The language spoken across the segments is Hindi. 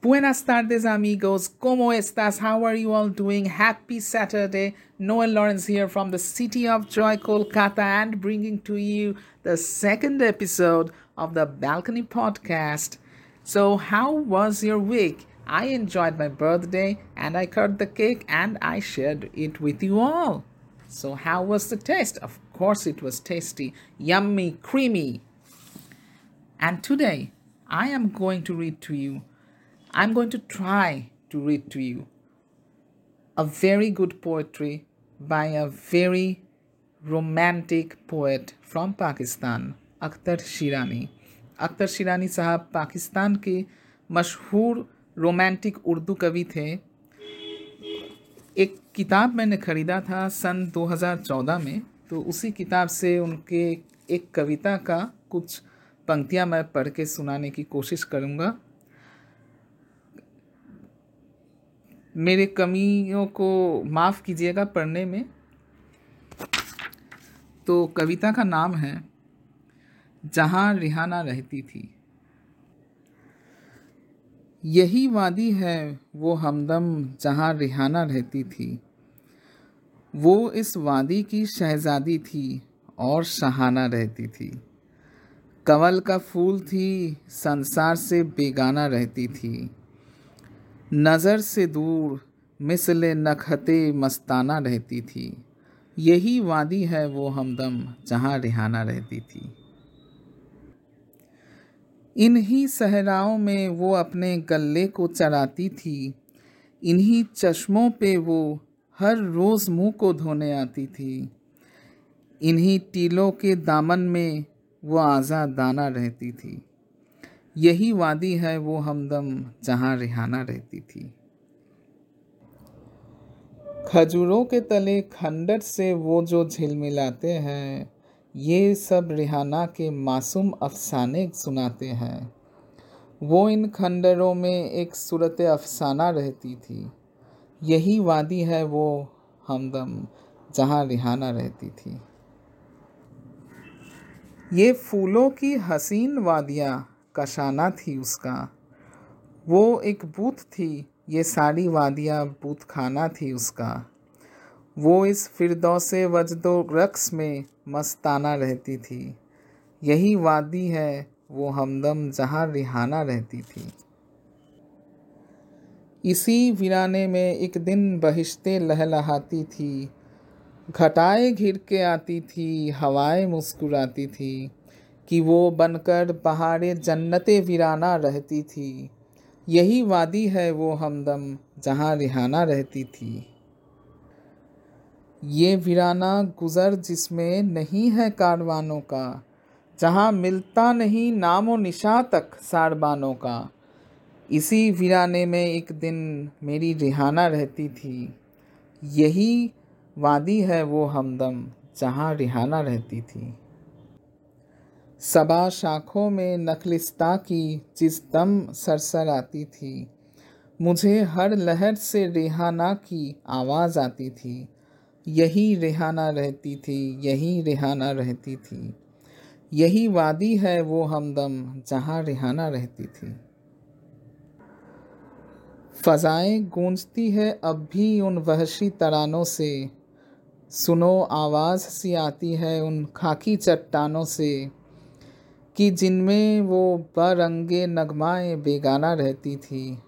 Buenas tardes, amigos. ¿Cómo estás? How are you all doing? Happy Saturday. Noel Lawrence here from the City of Joy, Kolkata, and bringing to you the second episode of the Balcony Podcast. So, how was your week? I enjoyed my birthday and I cut the cake and I shared it with you all. So, how was the taste? Of course, it was tasty, yummy, creamy. And today, I am going to read to you I'm going to try to read to you a very good poetry by a very romantic poet from Pakistan, Akhtar Shirani Akhtar Shirani साहब पाकिस्तान के मशहूर रोमांटिक उर्दू कवि थे। एक किताब मैंने ख़रीदा था सन 2014 में तो उसी किताब से उनके एक कविता का कुछ पंक्तियाँ मैं पढ़ के सुनाने की कोशिश करूँगा। मेरे कमियों को माफ़ कीजिएगा पढ़ने में। तो कविता का नाम है, जहाँ रिहाना रहती थी। यही वादी है वो हमदम जहाँ रिहाना रहती थी। वो इस वादी की शहजादी थी और शहाना रहती थी। कवल का फूल थी, संसार से बेगाना रहती थी। नज़र से दूर मिसल नखते मस्ताना रहती थी। यही वादी है वो हमदम जहाँ रिहाना रहती थी। इन्हीं सहराओं में वो अपने गले को चराती थी। इन्हीं चश्मों पे वो हर रोज़ मुँह को धोने आती थी। इन्हीं टीलों के दामन में वो आज़ाद दाना रहती थी। यही वादी है, वो हमदम जहाँ रिहाना रहती थी। खजूरों के तले खंडर से वो जो झिलमिलाते हैं, ये सब रिहाना के मासूम अफसाने सुनाते हैं। वो इन खंडरों में एक सूरत अफसाना रहती थी। यही वादी है, वो हमदम जहाँ रिहाना रहती थी। ये फूलों की हसीन वादियाँ कशाना थी उसका। वो एक बूथ थी, ये सारी वादियाँ बूथ खाना थी उसका। वो इस फिरदौस वजदो रक्स में मस्ताना रहती थी। यही वादी है, वो हमदम जहाँ रिहाना रहती थी। इसी वीराने में एक दिन बहिश्ते लहलहाती थी। घटाए घिर के आती थी, हवाएँ मुस्कुराती थी। कि वो बनकर पहाड़े जन्नत वीराना रहती थी। यही वादी है वो हमदम, जहाँ रिहाना रहती थी। ये वीराना गुज़र जिसमें नहीं है कारवानों का, जहाँ मिलता नहीं नामो निशा तक सारबानों का। इसी वीराने में एक दिन मेरी रिहाना रहती थी। यही वादी है वो हमदम, जहाँ रिहाना रहती थी। सबा शाखों में नखलिस्ता की जिस दम सरसर आती थी। मुझे हर लहर से रेहाना की आवाज़ आती थी। यही रेहाना रहती थी, यही रेहाना रहती थी। यही वादी है वो हमदम जहाँ रिहाना रहती थी। फ़ज़ाएँ गूंजती है अब भी उन वहशी तरानों से। सुनो आवाज़ सी आती है उन खाकी चट्टानों से। कि जिनमें वो बरंगे नगमाए बेगाना रहती थी,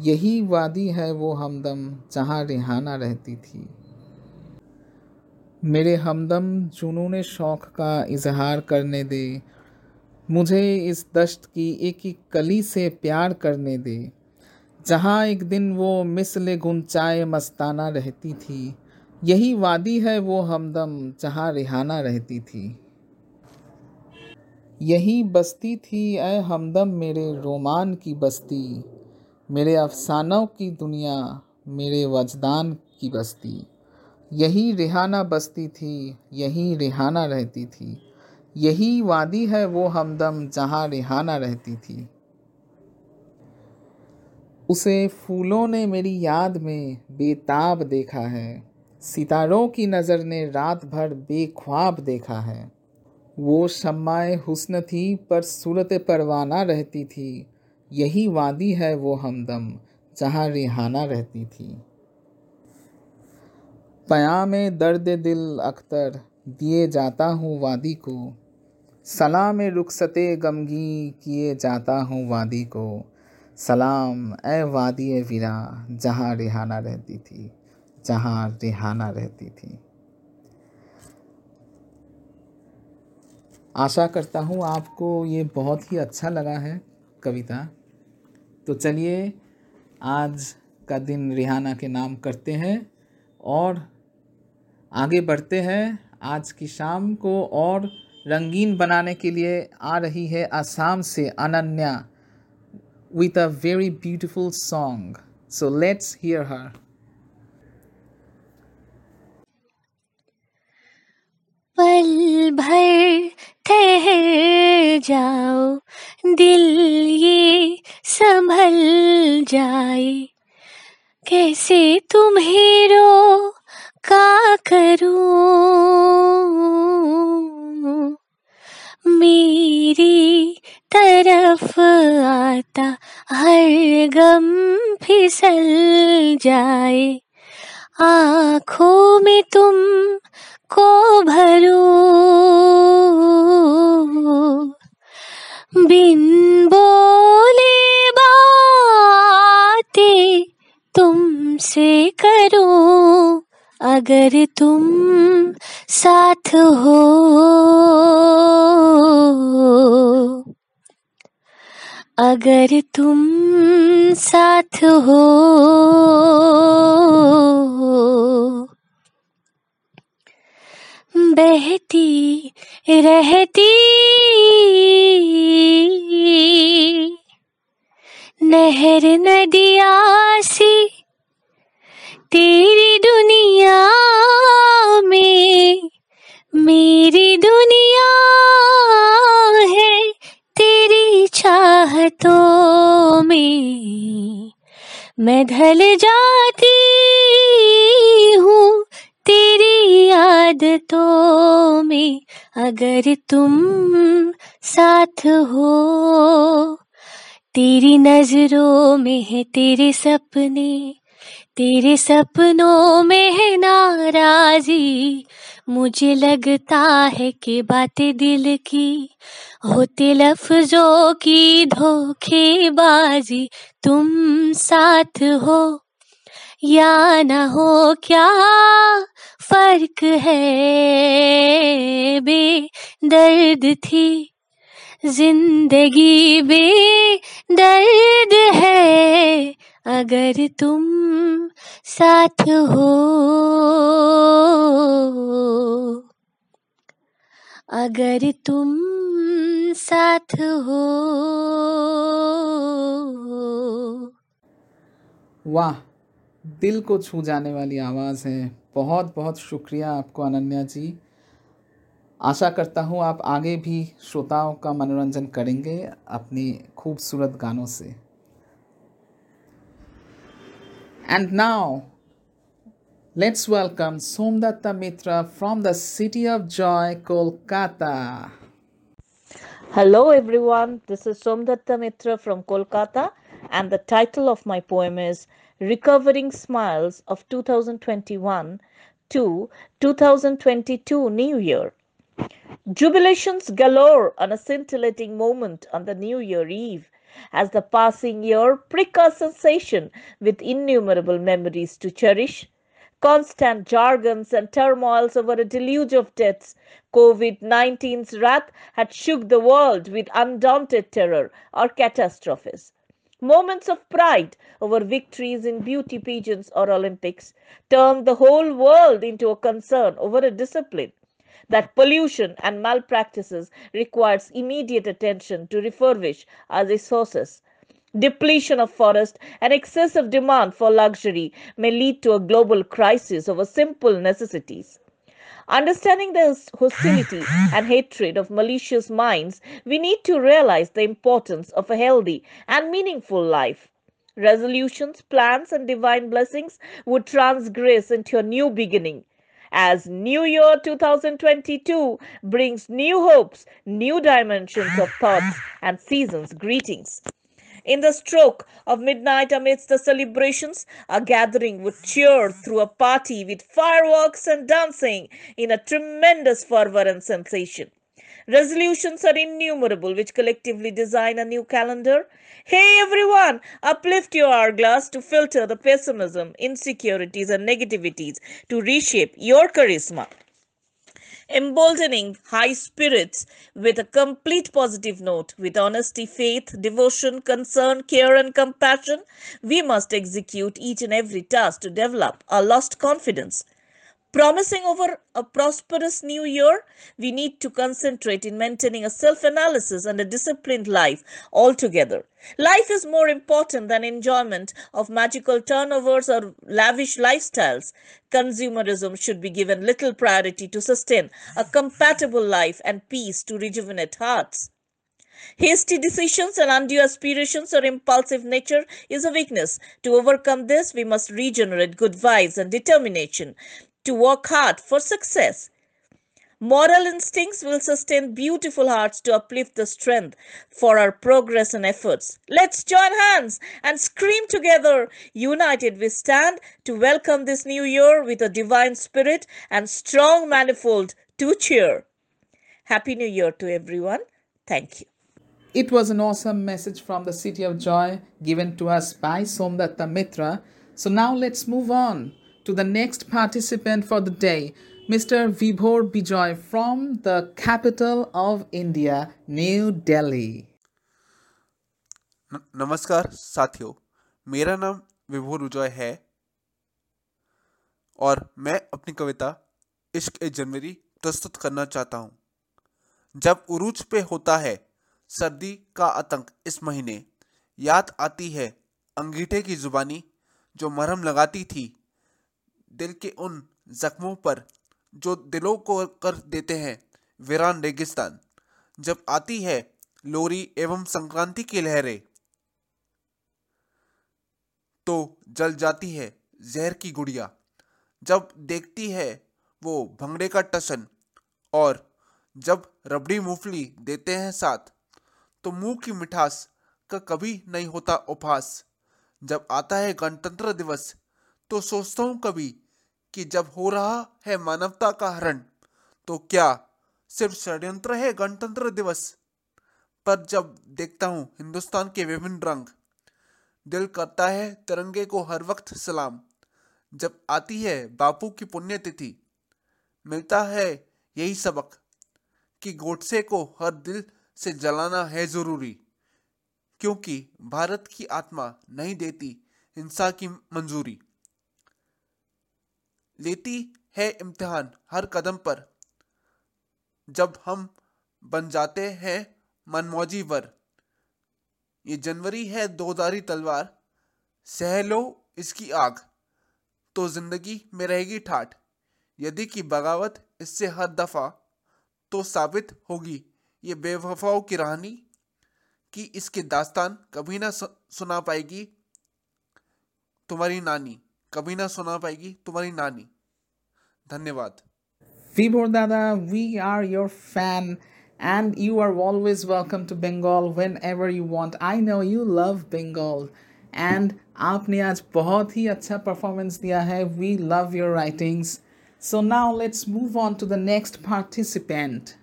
यही वादी है वो हमदम जहाँ रिहाना रहती थी। मेरे हमदम जुनून शौक़ का इजहार करने दे, मुझे इस दश्त की एक एक कली से प्यार करने दे। जहाँ एक दिन वो मिसल गुंचाए मस्ताना रहती थी, यही वादी है वो हमदम जहाँ रिहाना रहती थी। यही बस्ती थी ए हमदम मेरे रोमान की बस्ती। मेरे अफसानों की दुनिया, मेरे वजदान की बस्ती। यही रिहाना बस्ती थी, यही रिहाना रहती थी। यही वादी है वो हमदम जहाँ रिहाना रहती थी। उसे फूलों ने मेरी याद में बेताब देखा है। सितारों की नज़र ने रात भर बेख्वाब देखा है। वो शम्माए हुस्न थी, पर सूरत परवाना रहती थी। यही वादी है वो हमदम, जहाँ रिहाना रहती थी। पयाम दर्द दिल अख्तर, दिए जाता हूँ वादी को। सलाम रुखसत गमगी, किए जाता हूँ वादी को। सलाम ए वादी विरा जहाँ रिहाना रहती थी, जहाँ रिहाना रहती थी। आशा करता हूँ आपको ये बहुत ही अच्छा लगा है कविता। तो चलिए, आज का दिन रिहाना के नाम करते हैं और आगे बढ़ते हैं। आज की शाम को और रंगीन बनाने के लिए आ रही है आसाम से Ananya with a very beautiful song so let's hear हर पल भर ठहर जाओ, दिल ये संभल जाए। कैसे तुम्हें रो का करूँ? मेरी तरफ़ आता हर गम फिसल जाए। आँखों में तुम को भरो। बिन बोले बातें तुमसे करूँ। अगर तुम साथ हो। अगर तुम साथ हो। बहती रहती। अगर तुम साथ हो, तेरी नज़रों में है तेरे सपने, तेरे सपनों में है नाराजी। मुझे लगता है कि बातें दिल की होते लफ्जों की धोखेबाजी। तुम साथ हो या ना हो, क्या फ़र्क है बे दर्द थी। ज़िंदगी बे दर्द है, अगर तुम साथ हो। अगर तुम साथ हो। वाह। दिल को छू जाने वाली आवाज़ है। बहुत बहुत शुक्रिया आपको, अनन्या जी। आशा करता हूँ आप आगे भी श्रोताओं का मनोरंजन करेंगे अपने खूबसूरत गानों से। And now let's welcome Somdatta Mitra from the city of joy Kolkata hello everyone this is Somdatta Mitra from Kolkata and the title of my poem is Recovering Smiles of 2021 to 2022 New Year. Jubilations galore on a scintillating moment on the New Year Eve as the passing year prick sensation with innumerable memories to cherish. Constant jargons and turmoils over a deluge of deaths, COVID 19's wrath had shook the world with undaunted terror or catastrophes. Moments of pride over victories in beauty pageants or Olympics turned the whole world into a concern over a discipline that pollution and malpractices requires immediate attention to refurbish as resources. Depletion of forest and excessive demand for luxury may lead to a global crisis over simple necessities. Understanding the hostility and hatred of malicious minds, we need to realize the importance of a healthy and meaningful life. Resolutions, plans, and divine blessings would transgress into a new beginning, as New Year 2022 brings new hopes, new dimensions of thoughts, and seasons greetings. In the stroke of midnight, amidst the celebrations, a gathering would cheer through a party with fireworks and dancing in a tremendous fervor and sensation. Resolutions are innumerable which collectively design a new calendar. Hey everyone, uplift your hourglass to filter the pessimism, insecurities, and negativities to reshape your charisma emboldening high spirits with a complete positive note with honesty, faith, devotion, concern, care, and compassion. We must execute each and every task to develop our lost confidence. Promising over a prosperous new year, we need to concentrate in maintaining a self analysis and a disciplined life altogether. Life is more important than enjoyment of magical turnovers or lavish lifestyles. Consumerism should be given little priority to sustain a compatible life and peace to rejuvenate hearts. Hasty decisions and undue aspirations or impulsive nature is a weakness. To overcome this, we must regenerate good vibes and determination to work hard for success. Moral instincts will sustain beautiful hearts to uplift the strength for our progress and efforts. Let's join hands and scream together. United we stand to welcome this new year with a divine spirit and strong manifold to cheer. Happy New Year to everyone. Thank you. It was an awesome message from the City of Joy given to us by Somdatta Mitra. So now let's move on to the next participant for the day, Mr. Vibhor Bijoy from the capital of India, New Delhi. न- नमस्कार साथियों मेरा नाम विभोर विजय है और मैं अपनी कविता इश्क ए जनवरी प्रस्तुत करना चाहता हूँ जब उरूज पे होता है सर्दी का आतंक इस महीने याद आती है अंगीठे की जुबानी जो मरहम लगाती थी दिल के उन जख्मों पर जो दिलों को कर देते हैं, वीरान रेगिस्तान। जब आती है लोरी एवं संक्रांति की लहरें तो जल जाती है जहर की गुड़िया। जब देखती है वो भंगड़े का टसन और जब रबड़ी मूंगफली देते हैं साथ तो मुँह की मिठास का कभी नहीं होता उपहास। जब आता है गणतंत्र दिवस तो सोचता हूँ कभी कि जब हो रहा है मानवता का हरण तो क्या सिर्फ़ षड्यंत्र है गणतंत्र दिवस? पर जब देखता हूँ हिंदुस्तान के विभिन्न रंग, दिल करता है तिरंगे को हर वक्त सलाम। जब आती है बापू की पुण्यतिथि, मिलता है यही सबक कि गोडसे को हर दिल से जलाना है ज़रूरी, क्योंकि भारत की आत्मा नहीं देती हिंसा की मंजूरी। लेती है इम्तिहान हर कदम पर। जब हम बन जाते हैं मनमौजी वर। ये जनवरी है दोधारी तलवार। सह लो इसकी आग तो ज़िंदगी में रहेगी ठाठ यदि की बगावत इससे हर दफ़ा तो साबित होगी ये बेवफाओं की कहानी कि इसके दास्तान कभी ना सुना पाएगी तुम्हारी नानी। कभी ना सुना पाएगी तुम्हारी नानी धन्यवाद Vibhor Dada, we are your fan and you are always welcome to Bengal whenever you want. I know you love Bengal and आपने आज बहुत ही अच्छा परफॉर्मेंस दिया है We love your writings. So now let's move on to the next participant.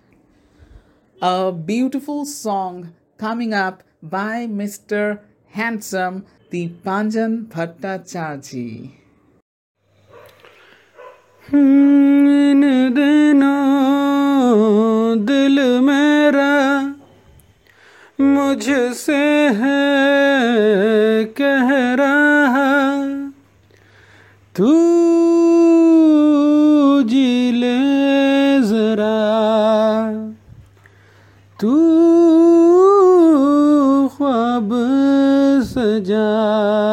A beautiful song coming up by Mr. Handsome Deepanjan Bhattacharjee. इन दिनों दिल मेरा मुझसे है, कह रहा तू जी ले जरा। तू ख्वाब सजा।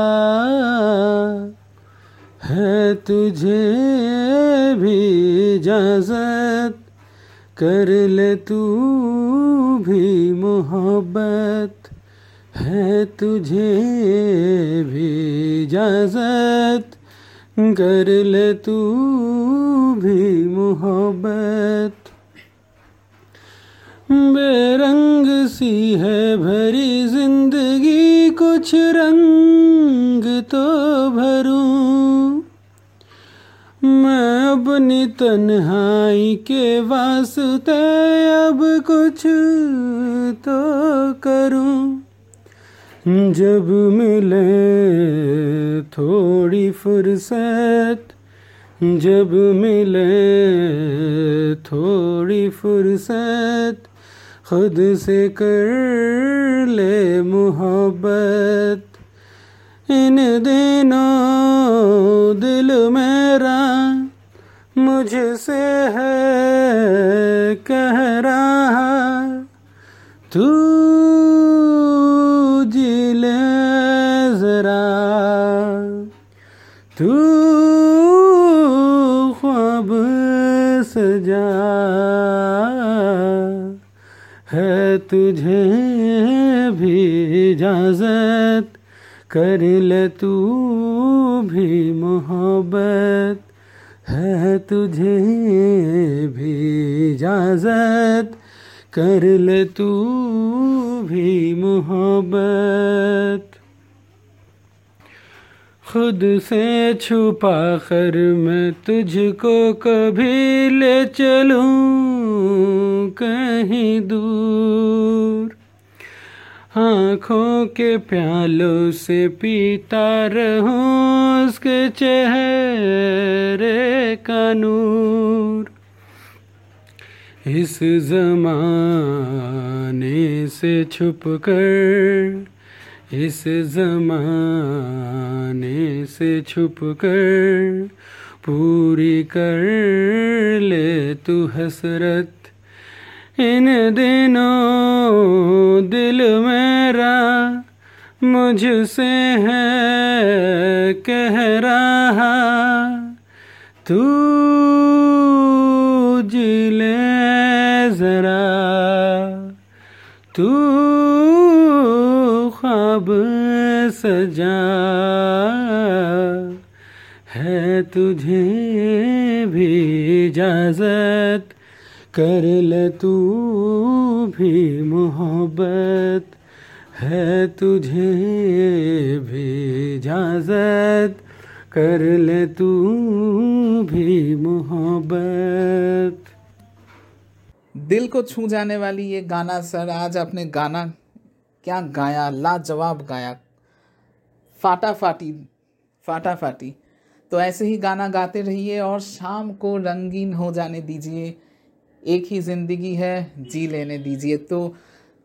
है तुझे भी इजाज़त, कर ले तू भी मोहब्बत। है तुझे भी इजाज़त, कर ले तू भी मोहब्बत। बेरंग सी है भरी ज़िंदगी, कुछ रंग तो भरूं। अपनी तन्हाई के वास्ते अब कुछ तो करूँ। जब मिले थोड़ी फुर्सत, जब मिले थोड़ी फुर्सत, खुद से कर ले मोहब्बत। इन दिनों दिल मेरा मुझसे है कह रहा, तू जी ले जरा, तू ख्वाब सजा है, तुझे भी इजाज़त कर ले तू भी मोहब्बत। है तुझे भी इजाज़त, कर ले तू भी मोहब्बत। खुद से छुपा कर मैं तुझको कभी ले चलूँ कहीं दूर। आँखों के प्यालों से पीता रहूँ उसके चेहरे का नूर। इस जमाने से छुप कर, इस जमाने से छुप कर, पूरी कर ले तू हसरत इन दिनों दिल मेरा मुझसे है कह रहा, तू जी जरा, तू ख्वाब सजा है तुझे भी इजाज़त। कर ले तू भी मोहब्बत, है तुझे भी इजाज़त। कर ले तू भी मोहब्बत। दिल को छू जाने वाली ये गाना, सर, आज आपने गाना क्या गाया, लाजवाब गाया। फाटा फाटी फाटा फाटी तो ऐसे ही गाना गाते रहिए और शाम को रंगीन हो जाने दीजिए। एक ही ज़िंदगी है जी लेने दीजिए तो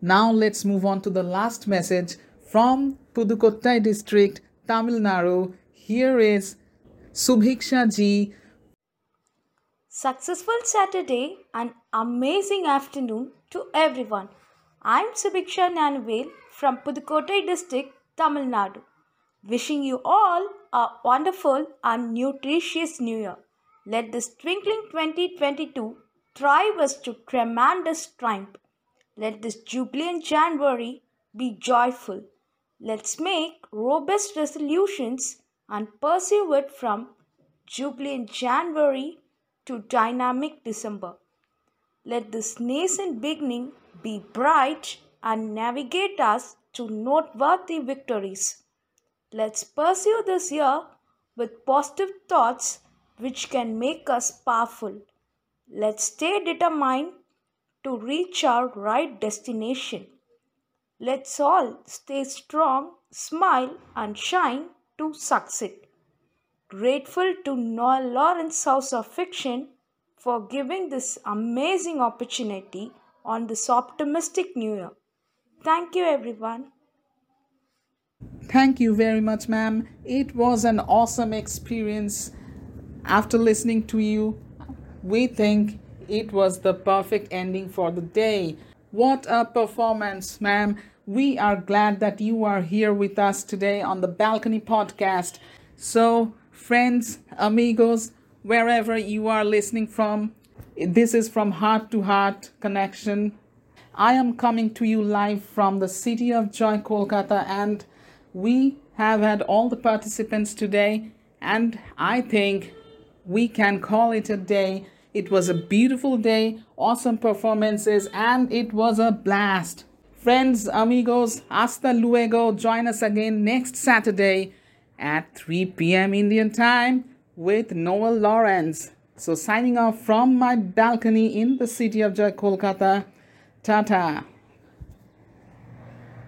now let's move on to the last message from Pudukkottai district Tamil Nadu here is Subhiksha ji Successful Saturday and amazing afternoon to everyone. I'm Subiksha Nanvel from Pudukkottai district, Tamil Nadu. Wishing you all a wonderful and nutritious new year. Let this twinkling 2022 thrive us to tremendous triumph. Let this jubilant January be joyful. Let's make robust resolutions and pursue it from jubilant January to dynamic December. Let this nascent beginning be bright and navigate us to noteworthy victories. Let's pursue this year with positive thoughts which can make us powerful. Let's stay determined to reach our right destination. Let's all stay strong, smile, and shine to succeed. Grateful to Noel Lawrence House of Fiction for giving this amazing opportunity on this optimistic new year. Thank you, everyone. Thank you very much, ma'am. It was an awesome experience. After listening to you, we think it was the perfect ending for the day. What a performance, ma'am. We are glad that you are here with us today on the Balcony Podcast. So, friends, amigos, wherever you are listening from, this is from Heart to Heart Connection. I am coming to you live from the city of Joy, Kolkata, and we have had all the participants today, and I think we can call it a day. It was a beautiful day, awesome performances, and it was a blast. Friends, amigos, hasta luego. Join us again next Saturday at 3 p.m. Indian time with Noel Lawrence. So, signing off from my balcony in the city of Joy, Kolkata. Tata.